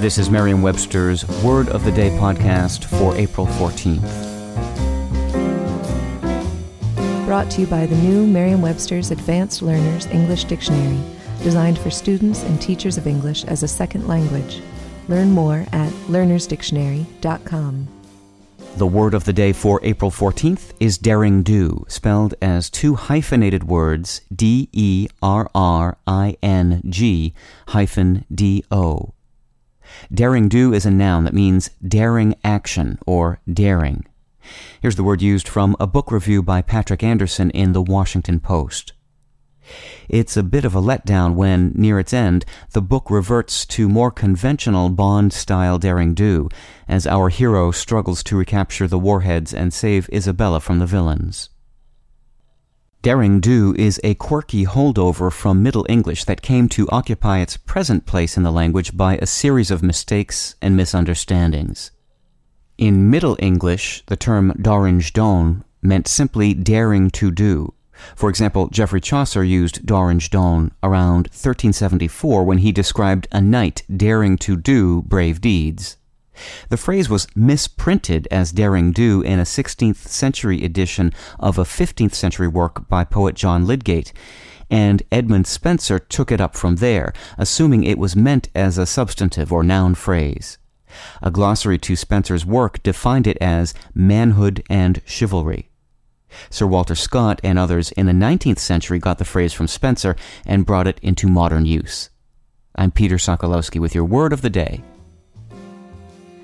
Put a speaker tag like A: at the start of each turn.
A: This is Merriam-Webster's Word of the Day podcast for April 14th.
B: Brought to you by the new Merriam-Webster's Advanced Learners English Dictionary, designed for students and teachers of English as a second language. Learn more at learnersdictionary.com.
A: The word of the day for April 14th is derring do, spelled as two hyphenated words D E R R I N G hyphen D O. Derring do is a noun that means daring action or daring. Here's the word used from a book review by Patrick Anderson in the Washington Post. It's a bit of a letdown when, near its end, the book reverts to more conventional Bond style derring do, as our hero struggles to recapture the warheads and save Isabella from the villains. Derring do is a quirky holdover from Middle English that came to occupy its present place in the language by a series of mistakes and misunderstandings. In Middle English, the term dorring don meant simply daring to do, for example, Geoffrey Chaucer used dorring don around 1374 when he described a knight daring to do brave deeds. The phrase was misprinted as derrynge do in a 16th century edition of a 15th century work by poet John Lydgate, and Edmund Spenser took it up from there, assuming it was meant as a substantive or noun phrase. A glossary to Spenser's work defined it as manhood and chivalry. Sir Walter Scott and others in the 19th century got the phrase from Spenser and brought it into modern use. I'm Peter Sokolowski with your word of the day.